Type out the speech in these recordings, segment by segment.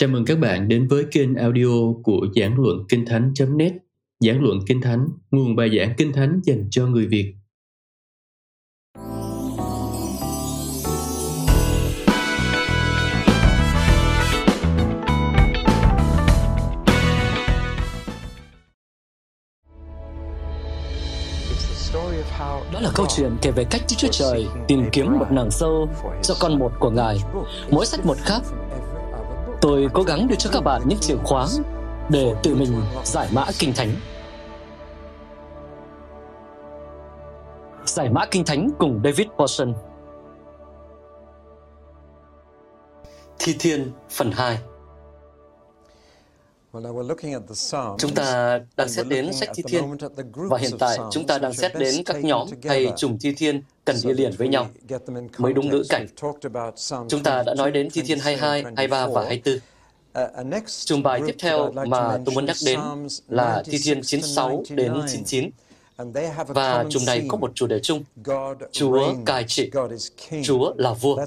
Chào mừng các bạn đến với kênh audio của Giảng Luận Kinh Thánh.net Giảng Luận Kinh Thánh, nguồn bài giảng Kinh Thánh dành cho người Việt. Đó là câu chuyện kể về cách Đức Chúa Trời tìm kiếm một nàng sâu cho con một của Ngài. Mỗi sách một khác. Tôi cố gắng đưa cho các bạn những chìa khóa để tự mình giải mã Kinh Thánh. Giải mã Kinh Thánh cùng David Paulson. Thi Thiên phần 2 Chúng ta đang xét đến sách Thi Thiên. và hiện tại chúng ta đang xét đến các nhóm hay chùm Thi Thiên cần đi liền với nhau mới đúng ngữ cảnh. Chúng ta đã nói đến Thi Thiên 22, 23 và 24. Chùm bài tiếp theo mà tôi muốn nhắc đến là Thi Thiên 96 đến 99. Và chùm này có một chủ đề chung. Chúa cai trị. Chúa là vua.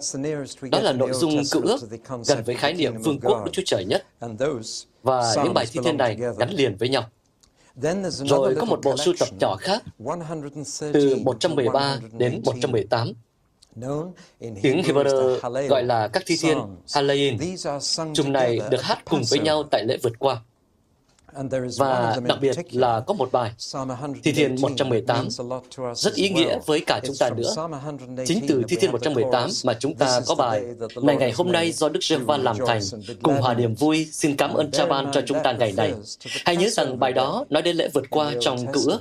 Đó là nội dung cựu ước gần với khái niệm vương quốc Đức Chúa Trời nhất và những bài thi thiên này gắn liền với nhau. Rồi có một bộ sưu tập nhỏ khác từ 113 đến 118. Tiếng Hebrew gọi là các thi thiên Halayin. Chùm này được hát cùng với nhau tại lễ vượt qua. Và đặc biệt là có một bài, Thi Thiên 118, rất ý nghĩa với cả chúng ta nữa. Chính từ Thi Thiên 118 mà chúng ta có bài, Này ngày hôm nay do Đức giê va làm thành, cùng hòa niềm vui, xin cảm ơn cha ban cho chúng ta ngày này. Hãy nhớ rằng bài đó nói đến lễ vượt qua trong cựu ước,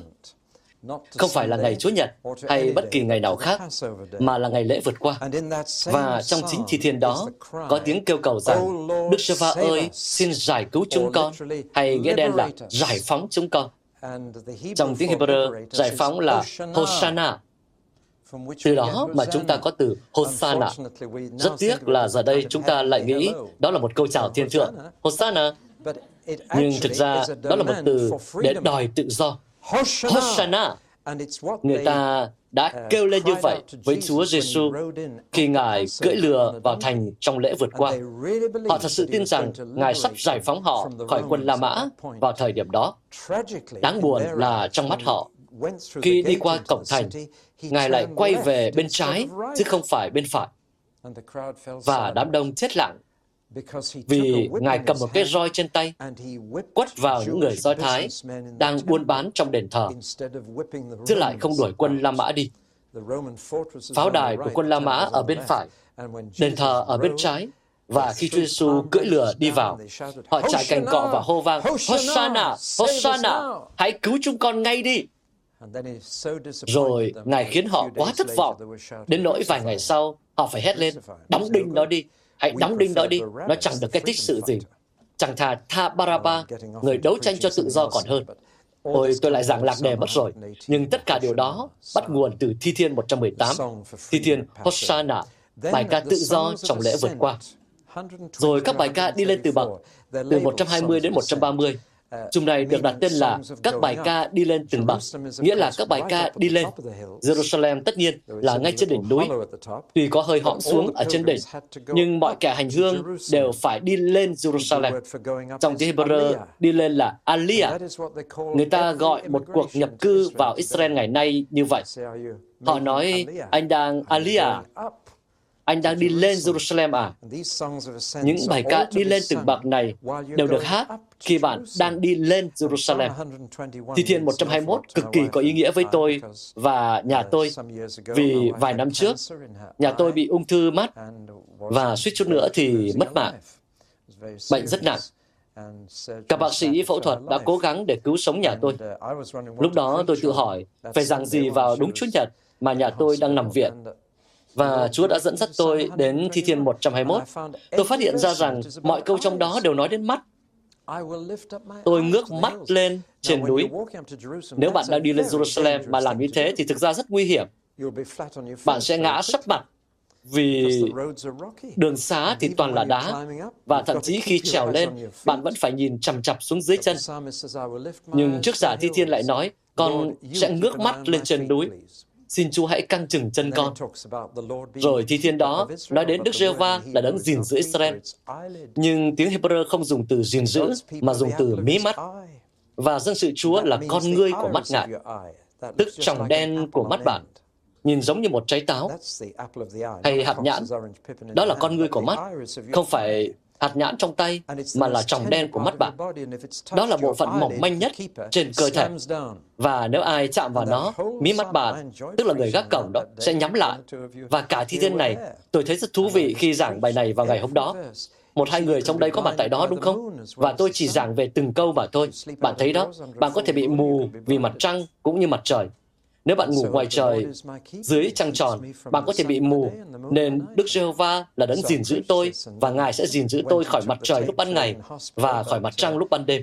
không phải là ngày Chúa Nhật hay bất kỳ ngày nào khác, mà là ngày lễ vượt qua. Và trong chính thi thiên đó, có tiếng kêu cầu rằng, Đức giê va ơi, xin giải cứu chúng con, hay nghĩa đen là giải phóng chúng con. Trong tiếng Hebrew, giải phóng là Hosanna, từ đó mà chúng ta có từ Hosanna. Rất tiếc là giờ đây chúng ta lại nghĩ đó là một câu chào thiên thượng. Hosanna. Nhưng thực ra đó là một từ để đòi tự do. Hosanna. Người ta đã kêu lên như vậy với Chúa Giêsu khi Ngài cưỡi lừa vào thành trong lễ vượt qua. Họ thật sự tin rằng Ngài sắp giải phóng họ khỏi quân La Mã vào thời điểm đó. Đáng buồn là trong mắt họ, khi đi qua cổng thành, Ngài lại quay về bên trái, chứ không phải bên phải. Và đám đông chết lặng vì Ngài cầm một cái roi trên tay, quất vào những người Do Thái đang buôn bán trong đền thờ, chứ lại không đuổi quân La Mã đi. Pháo đài của quân La Mã ở bên phải, đền thờ ở bên trái, và khi Chúa Giêsu cưỡi lửa đi vào, họ chạy cành cọ và hô vang, Hosanna, Hosanna, hãy cứu chúng con ngay đi. Rồi Ngài khiến họ quá thất vọng, đến nỗi vài ngày sau, họ phải hét lên, đóng đinh nó đi, hãy đóng đinh đó đi, nó chẳng được cái tích sự gì. Chẳng thà tha Baraba, người đấu tranh cho tự do còn hơn. Ôi, tôi lại giảng lạc đề mất rồi. Nhưng tất cả điều đó bắt nguồn từ Thi Thiên 118, Thi Thiên Hosanna, bài ca tự do trong lễ vượt qua. Rồi các bài ca đi lên từ bậc, từ 120 đến 130. Chùm này được đặt tên là các bài ca đi lên từng bậc, nghĩa là các bài ca đi lên. Jerusalem tất nhiên là ngay trên đỉnh núi, tuy có hơi hõm xuống ở trên đỉnh, nhưng mọi kẻ hành hương đều phải đi lên Jerusalem. Trong tiếng Hebrew, đi lên là Aliyah. Người ta gọi một cuộc nhập cư vào Israel ngày nay như vậy. Họ nói, anh đang Aliyah, anh đang đi lên Jerusalem à? Những bài ca đi lên từng bậc này đều được hát khi bạn đang đi lên Jerusalem. Thi Thiên 121 cực kỳ có ý nghĩa với tôi và nhà tôi vì vài năm trước, nhà tôi bị ung thư mắt và suýt chút nữa thì mất mạng. Bệnh rất nặng. Các bác sĩ phẫu thuật đã cố gắng để cứu sống nhà tôi. Lúc đó tôi tự hỏi, phải rằng gì vào đúng Chúa Nhật mà nhà tôi đang nằm viện và Chúa đã dẫn dắt tôi đến Thi Thiên 121. Tôi phát hiện ra rằng mọi câu trong đó đều nói đến mắt. Tôi ngước mắt lên trên núi. Nếu bạn đang đi lên Jerusalem mà làm như thế thì thực ra rất nguy hiểm. Bạn sẽ ngã sấp mặt vì đường xá thì toàn là đá và thậm chí khi trèo lên, bạn vẫn phải nhìn chằm chặp xuống dưới chân nhưng trước giả thi thiên lại nói, con sẽ ngước mắt lên trên núi xin Chúa hãy căng chừng chân con. Rồi thi thiên đó nói đến Đức giê va là đấng gìn giữ Israel. Nhưng tiếng Hebrew không dùng từ gìn giữ, mà dùng từ mí mắt. Và dân sự Chúa là con ngươi của mắt ngài, tức tròng đen của mắt bạn, nhìn giống như một trái táo hay hạt nhãn. Đó là con ngươi của mắt, không phải hạt nhãn trong tay, mà là tròng đen của mắt bạn. Đó là bộ phận mỏng manh nhất trên cơ thể. Và nếu ai chạm vào nó, mí mắt bạn, tức là người gác cổng đó, sẽ nhắm lại. Và cả thi thiên này, tôi thấy rất thú vị khi giảng bài này vào ngày hôm đó. Một hai người trong đây có mặt tại đó đúng không? Và tôi chỉ giảng về từng câu mà thôi. Bạn thấy đó, bạn có thể bị mù vì mặt trăng cũng như mặt trời. Nếu bạn ngủ ngoài trời, dưới trăng tròn, bạn có thể bị mù, nên Đức Giê-hô-va là đấng gìn giữ tôi, và Ngài sẽ gìn giữ tôi khỏi mặt trời lúc ban ngày và khỏi mặt trăng lúc ban đêm.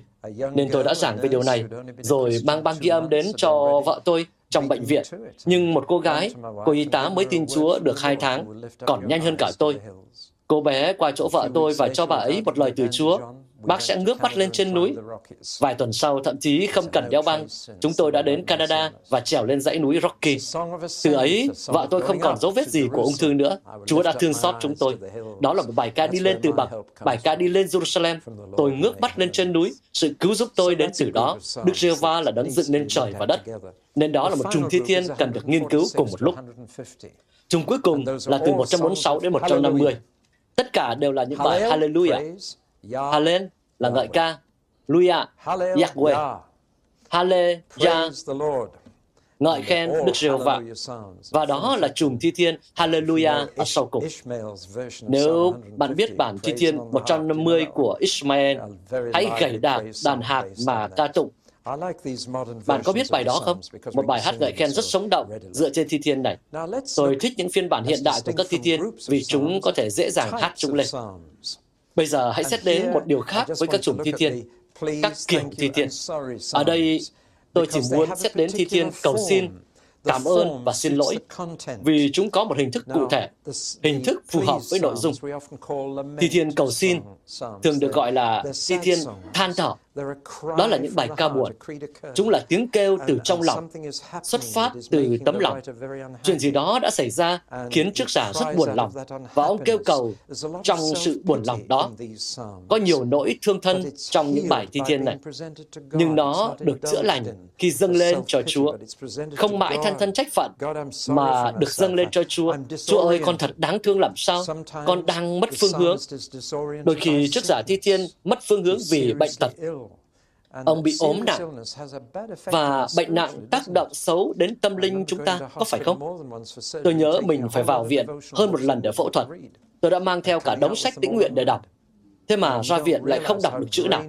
Nên tôi đã giảng về điều này, rồi mang băng ghi âm đến cho vợ tôi trong bệnh viện. Nhưng một cô gái, cô y tá mới tin Chúa được hai tháng, còn nhanh hơn cả tôi. Cô bé qua chỗ vợ tôi và cho bà ấy một lời từ Chúa. Bác sẽ ngước mắt lên trên núi. Vài tuần sau, thậm chí không cần đeo băng, chúng tôi đã đến Canada và trèo lên dãy núi Rocky. Từ ấy, vợ tôi không còn dấu vết gì của ung thư nữa. Chúa đã thương xót chúng tôi. Đó là một bài ca đi lên từ bậc, bài ca đi lên Jerusalem. Tôi ngước mắt lên trên núi, sự cứu giúp tôi đến từ đó. Đức giê va là đấng dựng nên trời và đất. Nên đó là một trùng thi thiên cần được nghiên cứu cùng một lúc. Trùng cuối cùng là từ 146 đến 150. Tất cả đều là những bài Hallelujah. Hallel là ngợi ca. Luya, Yahweh. Hallelujah, ngợi khen Đức giê va Và đó là chùm thi thiên Hallelujah ở sau cùng. Nếu bạn biết bản thi thiên 150 của Ishmael, hãy gảy đạc đàn hạt mà ca tụng. Bạn có biết bài đó không? Một bài hát ngợi khen rất sống động dựa trên thi thiên này. Tôi thích những phiên bản hiện đại của các thi thiên vì chúng có thể dễ dàng hát chúng lên. Bây giờ hãy xét đến một điều khác với các chủng thi thiên, các kiểu thi thiên. Ở đây, tôi chỉ muốn xét đến thi thiên cầu xin, cảm ơn và xin lỗi vì chúng có một hình thức cụ thể, hình thức phù hợp với nội dung. Thi thiên cầu xin thường được gọi là thi thiên than thở đó là những bài ca buồn. Chúng là tiếng kêu từ trong lòng, xuất phát từ tấm lòng. Chuyện gì đó đã xảy ra khiến trước giả rất buồn lòng, và ông kêu cầu trong sự buồn lòng đó. Có nhiều nỗi thương thân trong những bài thi thiên này, nhưng nó được chữa lành khi dâng lên cho Chúa. Không mãi than thân trách phận, mà được dâng lên cho Chúa. Chúa ơi, con thật đáng thương làm sao? Con đang mất phương hướng. Đôi khi trước giả thi thiên mất phương hướng vì bệnh tật Ông bị ốm nặng và bệnh nặng tác động xấu đến tâm linh chúng ta, có phải không? Tôi nhớ mình phải vào viện hơn một lần để phẫu thuật. Tôi đã mang theo cả đống sách tĩnh nguyện để đọc. Thế mà ra viện lại không đọc được chữ nào.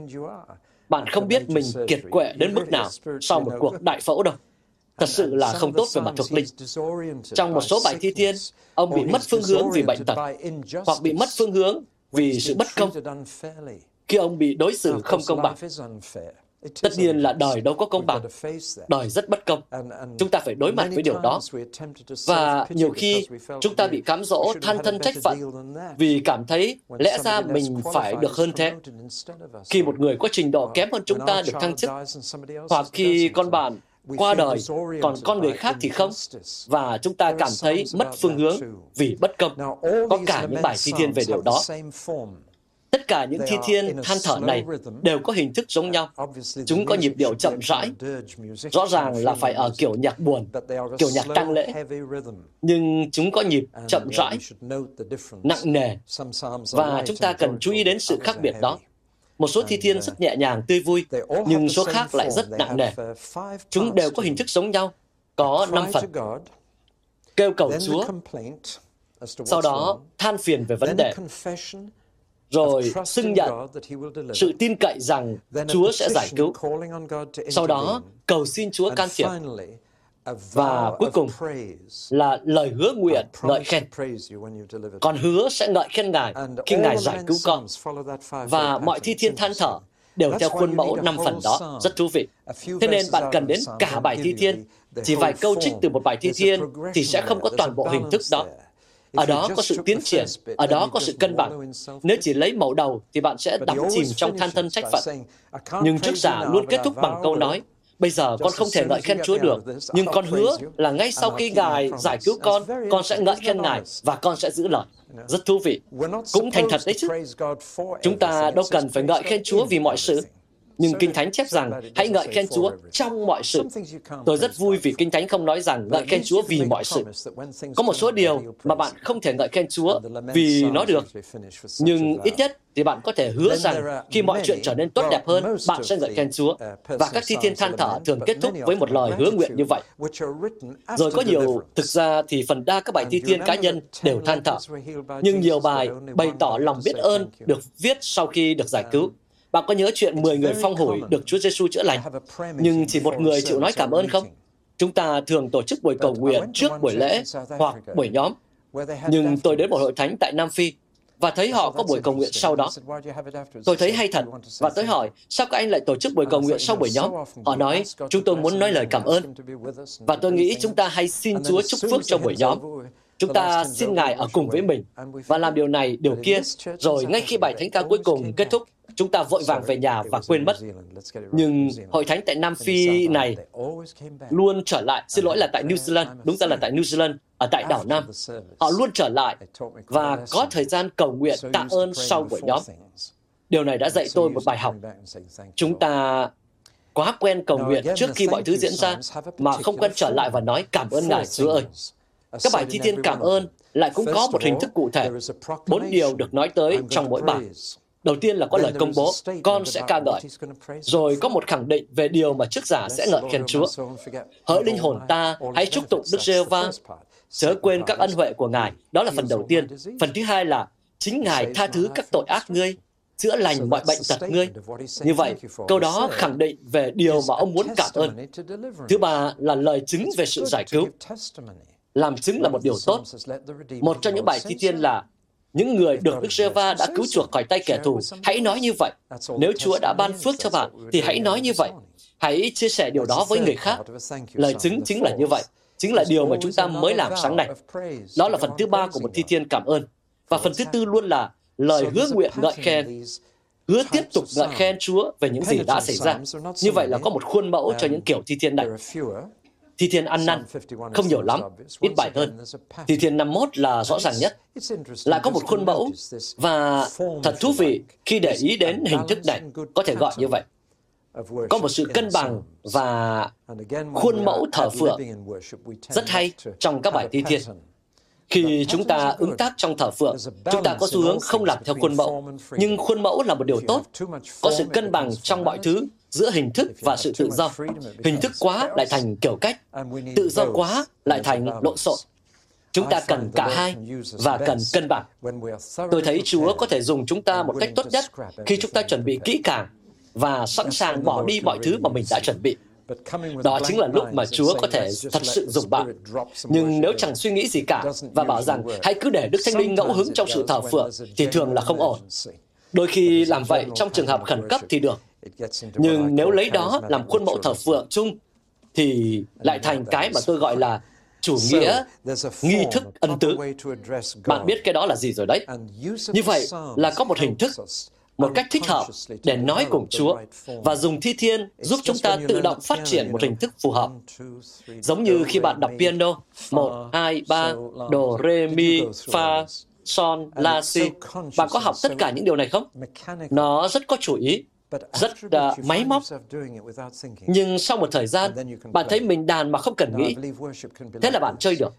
Bạn không biết mình kiệt quệ đến mức nào sau một cuộc đại phẫu đâu. Thật sự là không tốt về mặt thuộc linh. Trong một số bài thi thiên, ông bị mất phương hướng vì bệnh tật, hoặc bị mất phương hướng vì sự bất công khi ông bị đối xử không công bằng. Tất nhiên là đời đâu có công bằng. Đời rất bất công. Chúng ta phải đối mặt với điều đó. Và nhiều khi chúng ta bị cám dỗ than thân trách phận vì cảm thấy lẽ ra mình phải được hơn thế. Khi một người có trình độ kém hơn chúng ta được thăng chức, hoặc khi con bạn qua đời, còn con người khác thì không. Và chúng ta cảm thấy mất phương hướng vì bất công. Có cả những bài thi thiên về điều đó. Tất cả những thi thiên than thở này đều có hình thức giống nhau. Chúng có nhịp điệu chậm rãi. Rõ ràng là phải ở kiểu nhạc buồn, kiểu nhạc tang lễ. Nhưng chúng có nhịp chậm rãi, nặng nề. Và chúng ta cần chú ý đến sự khác biệt đó. Một số thi thiên rất nhẹ nhàng, tươi vui, nhưng số khác lại rất nặng nề. Chúng đều có hình thức giống nhau, có năm phần. Kêu cầu Chúa, sau đó than phiền về vấn đề, rồi xưng nhận sự tin cậy rằng Chúa sẽ giải cứu. Sau đó, cầu xin Chúa can thiệp. Và cuối cùng là lời hứa nguyện ngợi khen. Còn hứa sẽ ngợi khen Ngài khi Ngài giải cứu con. Và mọi thi thiên than thở đều theo khuôn mẫu năm phần đó. Rất thú vị. Thế nên bạn cần đến cả bài thi thiên. Chỉ vài câu trích từ một bài thi thiên thì sẽ không có toàn bộ hình thức đó. Ở đó có sự tiến triển, ở đó có sự cân bằng. Nếu chỉ lấy mẫu đầu thì bạn sẽ đắm chìm trong than thân trách phận. Nhưng trước giả luôn kết thúc bằng câu nói, bây giờ con không thể ngợi khen Chúa được, nhưng con hứa là ngay sau khi Ngài giải cứu con, con sẽ ngợi khen Ngài và con sẽ giữ lời. Rất thú vị. Cũng thành thật đấy chứ. Chúng ta đâu cần phải ngợi khen Chúa vì mọi sự, nhưng Kinh Thánh chép rằng hãy ngợi khen Chúa trong mọi sự. Tôi rất vui vì Kinh Thánh không nói rằng ngợi khen Chúa vì mọi sự. Có một số điều mà bạn không thể ngợi khen Chúa vì nó được. Nhưng ít nhất thì bạn có thể hứa rằng khi mọi chuyện trở nên tốt đẹp hơn, bạn sẽ ngợi khen Chúa. Và các thi thiên than thở thường kết thúc với một lời hứa nguyện như vậy. Rồi có nhiều, thực ra thì phần đa các bài thi thiên cá nhân đều than thở. Nhưng nhiều bài bày tỏ lòng biết ơn được viết sau khi được giải cứu. Bạn có nhớ chuyện 10 người phong hủi được Chúa Giêsu chữa lành, nhưng chỉ một người chịu nói cảm ơn không? Chúng ta thường tổ chức buổi cầu nguyện trước buổi lễ hoặc buổi nhóm. Nhưng tôi đến một hội thánh tại Nam Phi và thấy họ có buổi cầu nguyện sau đó. Tôi thấy hay thật và tôi hỏi, sao các anh lại tổ chức buổi cầu nguyện sau buổi nhóm? Họ nói, chúng tôi muốn nói lời cảm ơn. Và tôi nghĩ chúng ta hay xin Chúa chúc phước cho buổi nhóm. Chúng ta xin Ngài ở cùng với mình và làm điều này, điều kia, rồi ngay khi bài thánh ca cuối cùng kết thúc, chúng ta vội vàng về nhà và quên mất. Nhưng hội thánh tại Nam Phi này luôn trở lại, xin lỗi là tại New Zealand, đúng ra là tại New Zealand, ở tại đảo Nam. Họ luôn trở lại và có thời gian cầu nguyện tạ ơn sau buổi nhóm. Điều này đã dạy tôi một bài học. Chúng ta quá quen cầu nguyện trước khi mọi thứ diễn ra mà không quen trở lại và nói cảm ơn Ngài Chúa ơi. Các bài thi thiên cảm ơn lại cũng có một hình thức cụ thể. Bốn điều được nói tới trong mỗi bài. Đầu tiên là có lời công bố, con sẽ ca ngợi. Rồi có một khẳng định về điều mà chức giả sẽ ngợi khen Chúa. Hỡi linh hồn ta, hãy chúc tụng Đức giê va Chớ quên các ân huệ của Ngài. Đó là phần đầu tiên. Phần thứ hai là chính Ngài tha thứ các tội ác ngươi, chữa lành mọi bệnh tật ngươi. Như vậy, câu đó khẳng định về điều mà ông muốn cảm ơn. Thứ ba là lời chứng về sự giải cứu. Làm chứng là một điều tốt. Một trong những bài thi thiên là những người được Đức giê va đã cứu chuộc khỏi tay kẻ thù, hãy nói như vậy. Nếu Chúa đã ban phước cho bạn, thì hãy nói như vậy. Hãy chia sẻ điều đó với người khác. Lời chứng chính là như vậy. Chính là điều mà chúng ta mới làm sáng nay. Đó là phần thứ ba của một thi thiên cảm ơn. Và phần thứ tư luôn là lời hứa nguyện ngợi khen. Hứa tiếp tục ngợi khen Chúa về những gì đã xảy ra. Như vậy là có một khuôn mẫu cho những kiểu thi thiên này. Thi Thiên ăn năn, không nhiều lắm, ít bài hơn. Thi Thiên 51 là rõ ràng nhất. Lại có một khuôn mẫu, và thật thú vị khi để ý đến hình thức này, có thể gọi như vậy. Có một sự cân bằng và khuôn mẫu thờ phượng rất hay trong các bài thi thiên. Khi chúng ta ứng tác trong thờ phượng, chúng ta có xu hướng không làm theo khuôn mẫu, nhưng khuôn mẫu là một điều tốt. Có sự cân bằng trong mọi thứ giữa hình thức và sự tự do. Hình thức quá lại thành kiểu cách, tự do quá lại thành lộn xộn. Chúng ta cần cả hai và cần cân bằng. Tôi thấy Chúa có thể dùng chúng ta một cách tốt nhất khi chúng ta chuẩn bị kỹ càng và sẵn sàng bỏ đi mọi thứ mà mình đã chuẩn bị. Đó chính là lúc mà Chúa có thể thật sự dùng bạn. Nhưng nếu chẳng suy nghĩ gì cả và bảo rằng hãy cứ để Đức Thánh Linh ngẫu hứng trong sự thờ phượng thì thường là không ổn. Đôi khi làm vậy trong trường hợp khẩn cấp thì được. Nhưng nếu lấy đó làm khuôn mẫu thờ phượng chung thì lại thành cái mà tôi gọi là chủ nghĩa nghi thức ân tứ. Bạn biết cái đó là gì rồi đấy. Như vậy là có một hình thức một cách thích hợp để nói cùng Chúa và dùng thi thiên giúp chúng ta tự động phát triển một hình thức phù hợp. Giống như khi bạn đọc piano, 1, 2, 3, đồ, re, mi, fa, son, la, si. Bạn có học tất cả những điều này không? Nó rất có chủ ý, rất uh, máy móc. Nhưng sau một thời gian, bạn thấy mình đàn mà không cần nghĩ. Thế là bạn chơi được.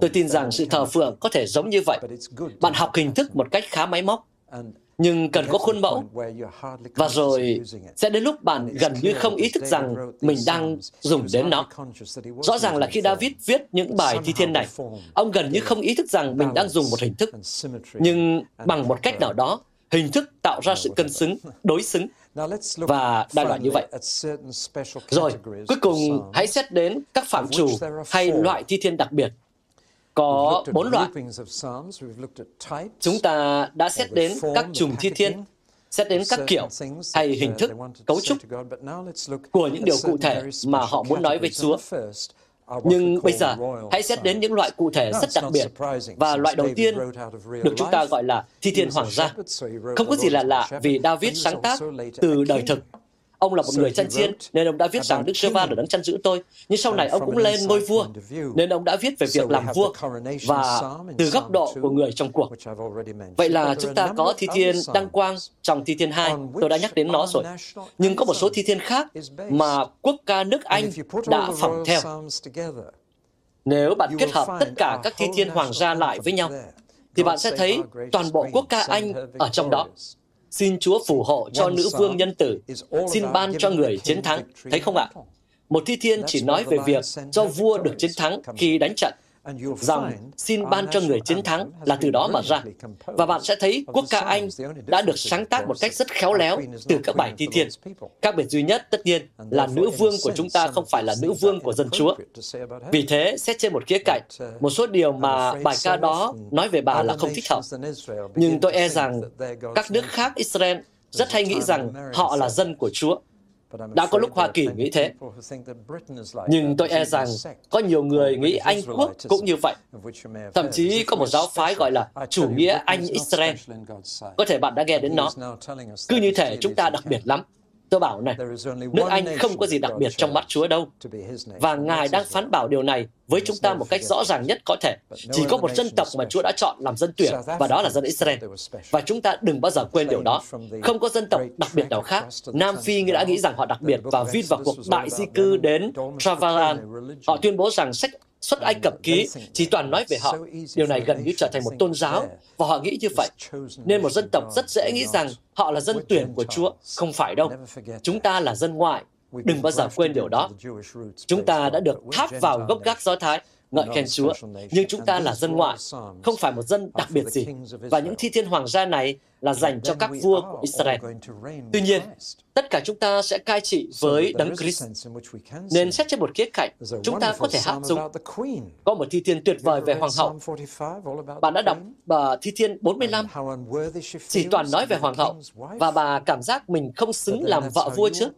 Tôi tin rằng sự thờ phượng có thể giống như vậy. Bạn học hình thức một cách khá máy móc nhưng cần có khuôn mẫu. Và rồi sẽ đến lúc bạn gần như không ý thức rằng mình đang dùng đến nó. Rõ ràng là khi David viết những bài thi thiên này, ông gần như không ý thức rằng mình đang dùng một hình thức. Nhưng bằng một cách nào đó, hình thức tạo ra sự cân xứng, đối xứng và đại loại như vậy. Rồi, cuối cùng hãy xét đến các phạm trù hay loại thi thiên đặc biệt có bốn loại. Chúng ta đã xét đến các chùm thi thiên, xét đến các kiểu hay hình thức, cấu trúc của những điều cụ thể mà họ muốn nói với Chúa. Nhưng bây giờ, hãy xét đến những loại cụ thể rất đặc biệt. Và loại đầu tiên được chúng ta gọi là thi thiên hoàng gia. Không có gì là lạ vì David sáng tác từ đời thực Ông là một người chăn chiên, nên ông đã viết rằng Đức Giê-va là đấng chăn giữ tôi. Nhưng sau này ông cũng lên ngôi vua, nên ông đã viết về việc làm vua và từ góc độ của người trong cuộc. Vậy là chúng ta có thi thiên đăng quang trong thi thiên 2, tôi đã nhắc đến nó rồi. Nhưng có một số thi thiên khác mà quốc ca nước Anh đã phỏng theo. Nếu bạn kết hợp tất cả các thi thiên hoàng gia lại với nhau, thì bạn sẽ thấy toàn bộ quốc ca Anh ở trong đó. Xin Chúa phù hộ cho nữ vương nhân tử, xin ban cho người chiến thắng. Thấy không ạ? Một thi thiên chỉ nói về việc cho vua được chiến thắng khi đánh trận rằng xin ban cho người chiến thắng là từ đó mà ra. Và bạn sẽ thấy quốc ca Anh đã được sáng tác một cách rất khéo léo từ các bài thi thiên. Các biệt duy nhất tất nhiên là nữ vương của chúng ta không phải là nữ vương của dân Chúa. Vì thế, xét trên một khía cạnh, một số điều mà bài ca đó nói về bà là không thích hợp. Nhưng tôi e rằng các nước khác Israel rất hay nghĩ rằng họ là dân của Chúa đã có lúc Hoa Kỳ nghĩ thế. Nhưng tôi e rằng có nhiều người nghĩ Anh quốc cũng như vậy. Thậm chí có một giáo phái gọi là chủ nghĩa Anh Israel. Có thể bạn đã nghe đến nó. Cứ như thể chúng ta đặc biệt lắm. Tôi bảo này, nước Anh không có gì đặc biệt trong mắt Chúa đâu. Và Ngài đang phán bảo điều này với chúng ta một cách rõ ràng nhất có thể. Chỉ có một dân tộc mà Chúa đã chọn làm dân tuyển, và đó là dân Israel. Và chúng ta đừng bao giờ quên điều đó. Không có dân tộc đặc biệt nào khác. Nam Phi đã nghĩ rằng họ đặc biệt và vin vào cuộc đại di cư đến Travalan. Họ tuyên bố rằng sách xuất Ai Cập ký chỉ toàn nói về họ. Điều này gần như trở thành một tôn giáo, và họ nghĩ như vậy. Nên một dân tộc rất dễ nghĩ rằng họ là dân tuyển của Chúa. Không phải đâu. Chúng ta là dân ngoại. Đừng bao giờ quên điều đó. Chúng ta đã được tháp vào gốc gác Do Thái ngợi khen Chúa. Nhưng chúng ta là dân ngoại, không phải một dân đặc biệt gì. Và những thi thiên hoàng gia này là dành cho các vua của Israel. Tuy nhiên, tất cả chúng ta sẽ cai trị với Đấng Christ. Nên xét trên một khía cạnh, chúng ta có thể hát dung. Có một thi thiên tuyệt vời về Hoàng hậu. Bạn đã đọc bà thi thiên 45, chỉ toàn nói về Hoàng hậu, và bà cảm giác mình không xứng làm vợ vua chứ.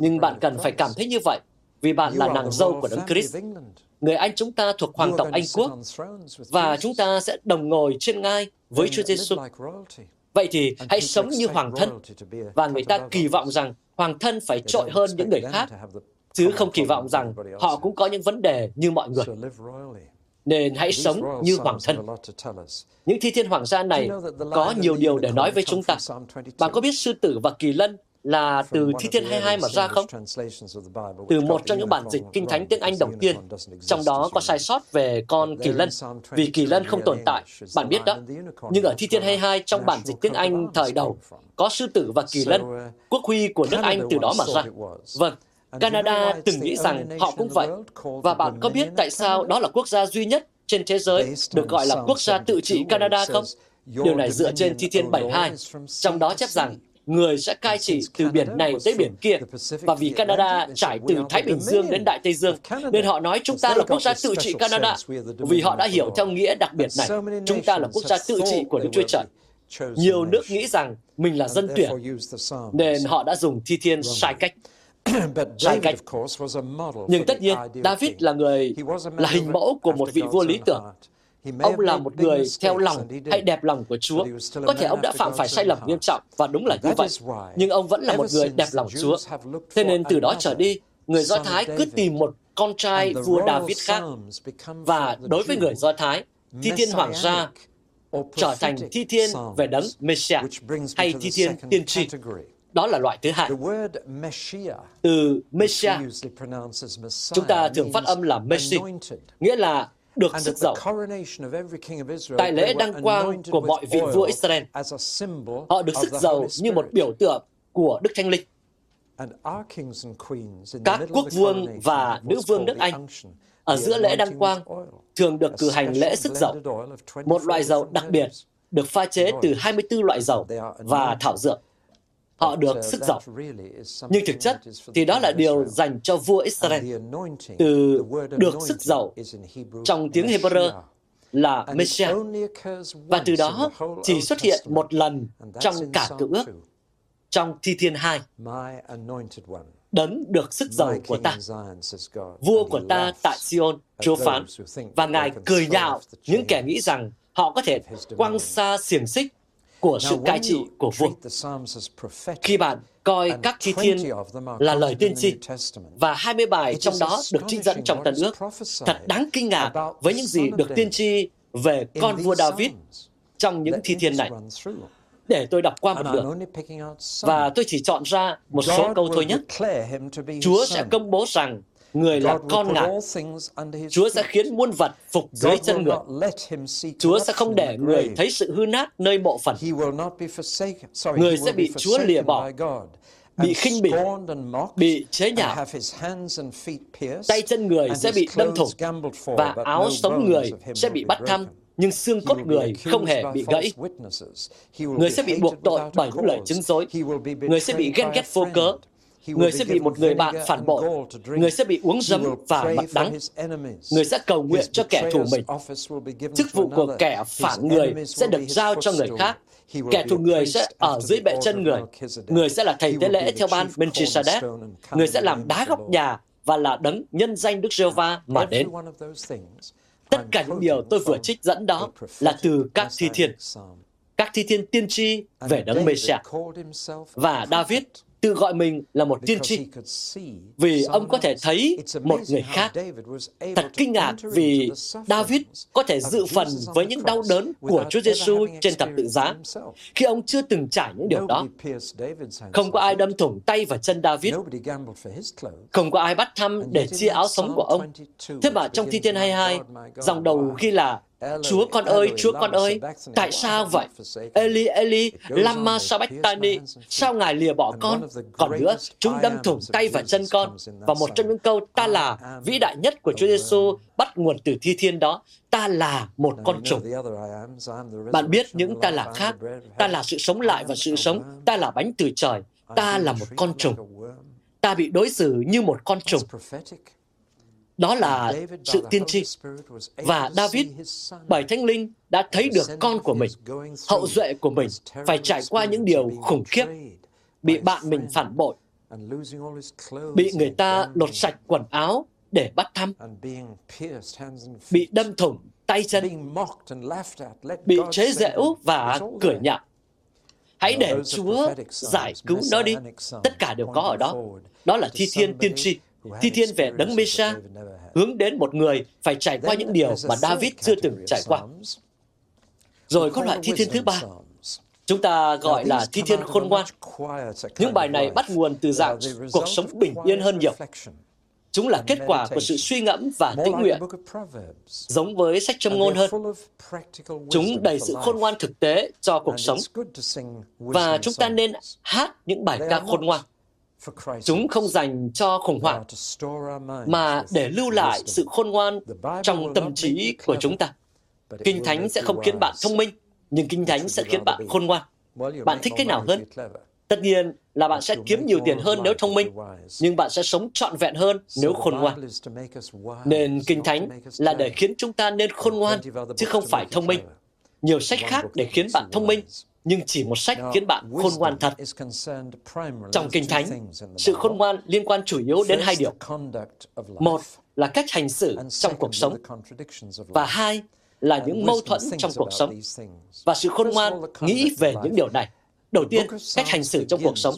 Nhưng bạn cần phải cảm thấy như vậy, vì bạn là nàng dâu của Đấng Christ. Người Anh chúng ta thuộc hoàng tộc Anh quốc và chúng ta sẽ đồng ngồi trên ngai với Chúa Giêsu. Vậy thì hãy sống như hoàng thân và người ta kỳ vọng rằng hoàng thân phải trội hơn những người khác chứ không kỳ vọng rằng họ cũng có những vấn đề như mọi người. Nên hãy sống như hoàng thân. Những thi thiên hoàng gia này có nhiều điều để nói với chúng ta. Bạn có biết sư tử và kỳ lân là từ Thi Thiên 22 mà ra không? Từ một trong những bản dịch Kinh Thánh tiếng Anh đầu tiên, trong đó có sai sót về con kỳ lân, vì kỳ lân không tồn tại, bạn biết đó. Nhưng ở Thi Thiên 22 trong bản dịch tiếng Anh thời đầu, có sư tử và kỳ lân, quốc huy của nước Anh từ đó mà ra. Vâng, Canada từng nghĩ rằng họ cũng vậy. Và bạn có biết tại sao đó là quốc gia duy nhất trên thế giới được gọi là quốc gia tự trị Canada không? Điều này dựa trên Thi Thiên 72, trong đó chép rằng người sẽ cai trị từ biển này tới biển kia. Và vì Canada trải từ Thái Bình Dương đến Đại Tây Dương, nên họ nói chúng ta là quốc gia tự trị Canada. Vì họ đã hiểu theo nghĩa đặc biệt này, chúng ta là quốc gia tự trị của Đức Chúa Trời. Nhiều nước nghĩ rằng mình là dân tuyển, nên họ đã dùng thi thiên sai cách sai cách. Nhưng tất nhiên, David là người, là hình mẫu của một vị vua lý tưởng. Ông là một người theo lòng hay đẹp lòng của Chúa. Có thể ông đã phạm phải sai lầm nghiêm trọng, và đúng là như vậy. Nhưng ông vẫn là một người đẹp lòng Chúa. Thế nên từ đó trở đi, người Do Thái cứ tìm một con trai vua David khác. Và đối với người Do Thái, thi thiên hoàng gia trở thành thi thiên về đấng Messiah hay thi thiên tiên tri. Đó là loại thứ hai. Từ Messiah, chúng ta thường phát âm là Messi, nghĩa là được sức giàu. Tại lễ đăng quang của mọi vị vua Israel, họ được sức giàu như một biểu tượng của Đức Thánh Linh. Các quốc vương và nữ vương nước Anh ở giữa lễ đăng quang thường được cử hành lễ sức dầu, một loại dầu đặc biệt được pha chế từ 24 loại dầu và thảo dược họ được sức giàu. Nhưng thực chất thì đó là điều dành cho vua Israel. Từ được sức giàu trong tiếng Hebrew là Messiah. Và từ đó chỉ xuất hiện một lần trong cả cựu ước, trong Thi Thiên 2. Đấng được sức giàu của ta. Vua của ta tại Sion, Chúa phán, và Ngài cười nhạo những kẻ nghĩ rằng họ có thể quăng xa xiềng xích của sự cai trị của vua. Khi bạn coi các thi thiên là lời tiên tri và 20 bài trong đó được trích dẫn trong Tân ước, thật đáng kinh ngạc với những gì được tiên tri về con vua David trong những thi thiên này. Để tôi đọc qua một lượt. Và tôi chỉ chọn ra một số câu thôi nhé. Chúa sẽ công bố rằng người là con ngài. Chúa sẽ khiến muôn vật phục dưới chân người. Chúa sẽ không để người thấy sự hư nát nơi mộ phần. Người sẽ bị Chúa lìa bỏ, bị khinh bỉ, bị chế nhạo. Tay chân người sẽ bị đâm thủng và áo sống người sẽ bị bắt thăm nhưng xương cốt người không hề bị gãy. Người sẽ bị buộc tội bởi những lời chứng dối. Người sẽ bị ghen ghét vô cớ. Người sẽ bị một người bạn phản bội. Người sẽ bị uống dấm và mật đắng. Người sẽ cầu nguyện cho kẻ thù mình. Chức vụ của kẻ phản người sẽ được giao cho người khác. Kẻ thù người sẽ ở dưới bệ chân người. Người sẽ là thầy tế lễ theo ban Melchizedek. Người sẽ làm đá góc nhà và là đấng nhân danh Đức giê va mà đến. Tất cả những điều tôi vừa trích dẫn đó là từ các thi thiên. Các thi thiên tiên tri về đấng Messiah. Và David tự gọi mình là một tiên tri vì ông có thể thấy một người khác. Thật kinh ngạc vì David có thể dự phần với những đau đớn của Chúa Giêsu trên thập tự giá khi ông chưa từng trải những điều đó. Không có ai đâm thủng tay và chân David. Không có ai bắt thăm để chia áo sống của ông. Thế mà trong Thi Thiên 22, dòng đầu ghi là Chúa con ơi, Chúa con ơi, tại sao vậy? Eli, Eli, lama sabachthani, sao Ngài lìa bỏ con? Còn nữa, chúng đâm thủng tay và chân con. Và một trong những câu ta là vĩ đại nhất của Chúa Giêsu bắt nguồn từ thi thiên đó, ta là một con trùng. Bạn biết những ta là khác, ta là sự sống lại và sự sống, ta là bánh từ trời, ta là một con trùng. Ta bị đối xử như một con trùng. Đó là sự tiên tri. Và David, bởi Thánh Linh, đã thấy được con của mình, hậu duệ của mình, phải trải qua những điều khủng khiếp, bị bạn mình phản bội, bị người ta lột sạch quần áo để bắt thăm, bị đâm thủng tay chân, bị chế giễu và cười nhạo. Hãy để Chúa giải cứu nó đi. Tất cả đều có ở đó. Đó là thi thiên tiên tri thi thiên về đấng Mesa hướng đến một người phải trải qua những điều mà David chưa từng trải qua. Rồi có loại thi thiên thứ ba. Chúng ta gọi là thi thiên khôn ngoan. Những bài này bắt nguồn từ dạng cuộc sống bình yên hơn nhiều. Chúng là kết quả của sự suy ngẫm và tĩnh nguyện, giống với sách châm ngôn hơn. Chúng đầy sự khôn ngoan thực tế cho cuộc sống, và chúng ta nên hát những bài ca khôn ngoan. Chúng không dành cho khủng hoảng, mà để lưu lại sự khôn ngoan trong tâm trí của chúng ta. Kinh Thánh sẽ không khiến bạn thông minh, nhưng Kinh Thánh sẽ khiến bạn khôn ngoan. Bạn thích cái nào hơn? Tất nhiên là bạn sẽ kiếm nhiều tiền hơn nếu thông minh, nhưng bạn sẽ sống trọn vẹn hơn nếu khôn ngoan. Nên Kinh Thánh là để khiến chúng ta nên khôn ngoan, chứ không phải thông minh. Nhiều sách khác để khiến bạn thông minh, nhưng chỉ một sách khiến bạn khôn ngoan thật. Trong Kinh Thánh, sự khôn ngoan liên quan chủ yếu đến hai điều. Một là cách hành xử trong cuộc sống, và hai là những mâu thuẫn trong cuộc sống. Và sự khôn ngoan nghĩ về những điều này. Đầu tiên, cách hành xử trong cuộc sống.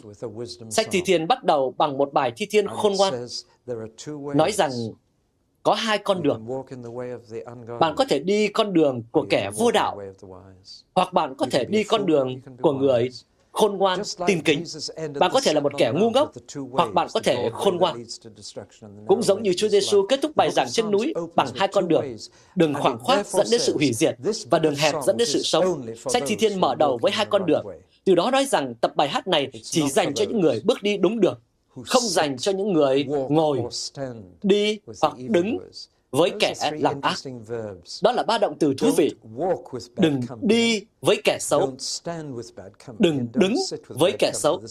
Sách Thi Thiên bắt đầu bằng một bài Thi Thiên khôn ngoan, nói rằng có hai con đường. Bạn có thể đi con đường của kẻ vô đạo, hoặc bạn có thể đi con đường của người khôn ngoan, tin kính. Bạn có thể là một kẻ ngu ngốc, hoặc bạn có thể khôn ngoan. Cũng giống như Chúa Giêsu kết thúc bài giảng trên núi bằng hai con đường. Đường khoảng khoát dẫn đến sự hủy diệt, và đường hẹp dẫn đến sự sống. Sách Thi Thiên mở đầu với hai con đường. Từ đó nói rằng tập bài hát này chỉ dành cho những người bước đi đúng đường không dành cho những người ngồi, đi hoặc đứng với kẻ làm ác. Đó là ba động từ thú vị. Đừng đi với kẻ xấu. Đừng đứng với kẻ xấu.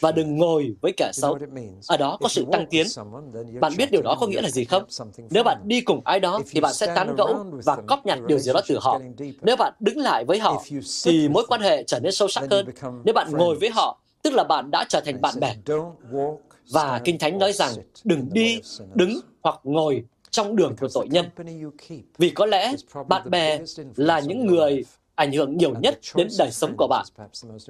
Và đừng ngồi với kẻ xấu. Ở đó có sự tăng tiến. Bạn biết điều đó có nghĩa là gì không? Nếu bạn đi cùng ai đó thì bạn sẽ tán gẫu và cóp nhặt điều gì đó từ họ. Nếu bạn đứng lại với họ thì mối quan hệ trở nên sâu sắc hơn. Nếu bạn ngồi với họ tức là bạn đã trở thành bạn bè. Và Kinh Thánh nói rằng đừng đi, đứng hoặc ngồi trong đường của tội nhân. Vì có lẽ bạn bè là những người ảnh hưởng nhiều nhất đến đời sống của bạn.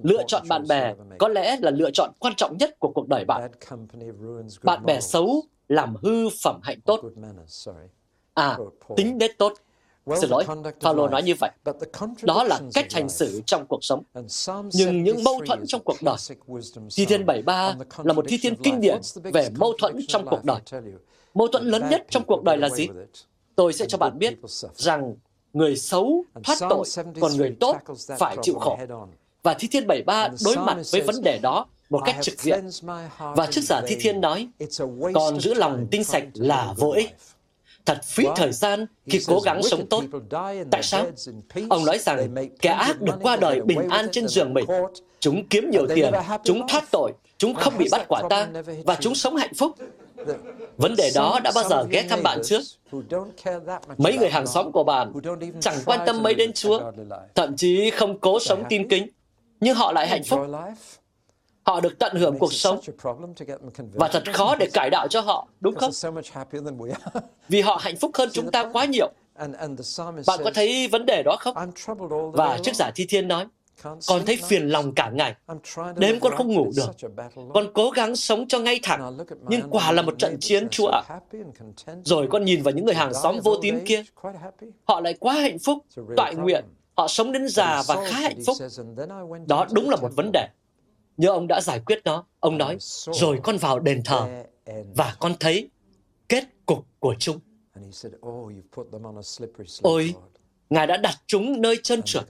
Lựa chọn bạn bè có lẽ là lựa chọn quan trọng nhất của cuộc đời bạn. Bạn bè xấu làm hư phẩm hạnh tốt. À, tính nết tốt. Xin lỗi, Paulo nói như vậy. Đó là cách hành xử trong cuộc sống. Nhưng những mâu thuẫn trong cuộc đời, Thi Thiên 73 là một thi thiên kinh điển về mâu thuẫn trong cuộc đời. Mâu thuẫn lớn nhất trong cuộc đời là gì? Tôi sẽ cho bạn biết rằng người xấu thoát tội, còn người tốt phải chịu khổ. Và Thi Thiên 73 đối mặt với vấn đề đó một cách trực diện. Và chức giả Thi Thiên nói, còn giữ lòng tinh sạch là vô ích. Thật phí thời gian khi cố gắng sống tốt. Tại sao? Ông nói rằng kẻ ác được qua đời bình an trên giường mình. Chúng kiếm nhiều tiền, chúng thoát tội, chúng không bị bắt quả tang và chúng sống hạnh phúc. Vấn đề đó đã bao giờ ghé thăm bạn chưa? Mấy người hàng xóm của bạn chẳng quan tâm mấy đến Chúa, thậm chí không cố sống tin kính, nhưng họ lại hạnh phúc. Họ được tận hưởng cuộc sống và thật khó để cải đạo cho họ, đúng không? Vì họ hạnh phúc hơn chúng ta quá nhiều. Bạn có thấy vấn đề đó không? Và trước giả thi thiên nói, con thấy phiền lòng cả ngày. Đêm con không ngủ được. Con cố gắng sống cho ngay thẳng, nhưng quả là một trận chiến, Chúa ạ. Rồi con nhìn vào những người hàng xóm vô tín kia. Họ lại quá hạnh phúc, toại nguyện. Họ sống đến già và khá hạnh phúc. Đó đúng là một vấn đề. Nhưng ông đã giải quyết nó. Ông nói, rồi con vào đền thờ và con thấy kết cục của chúng. Ôi, Ngài đã đặt chúng nơi chân trượt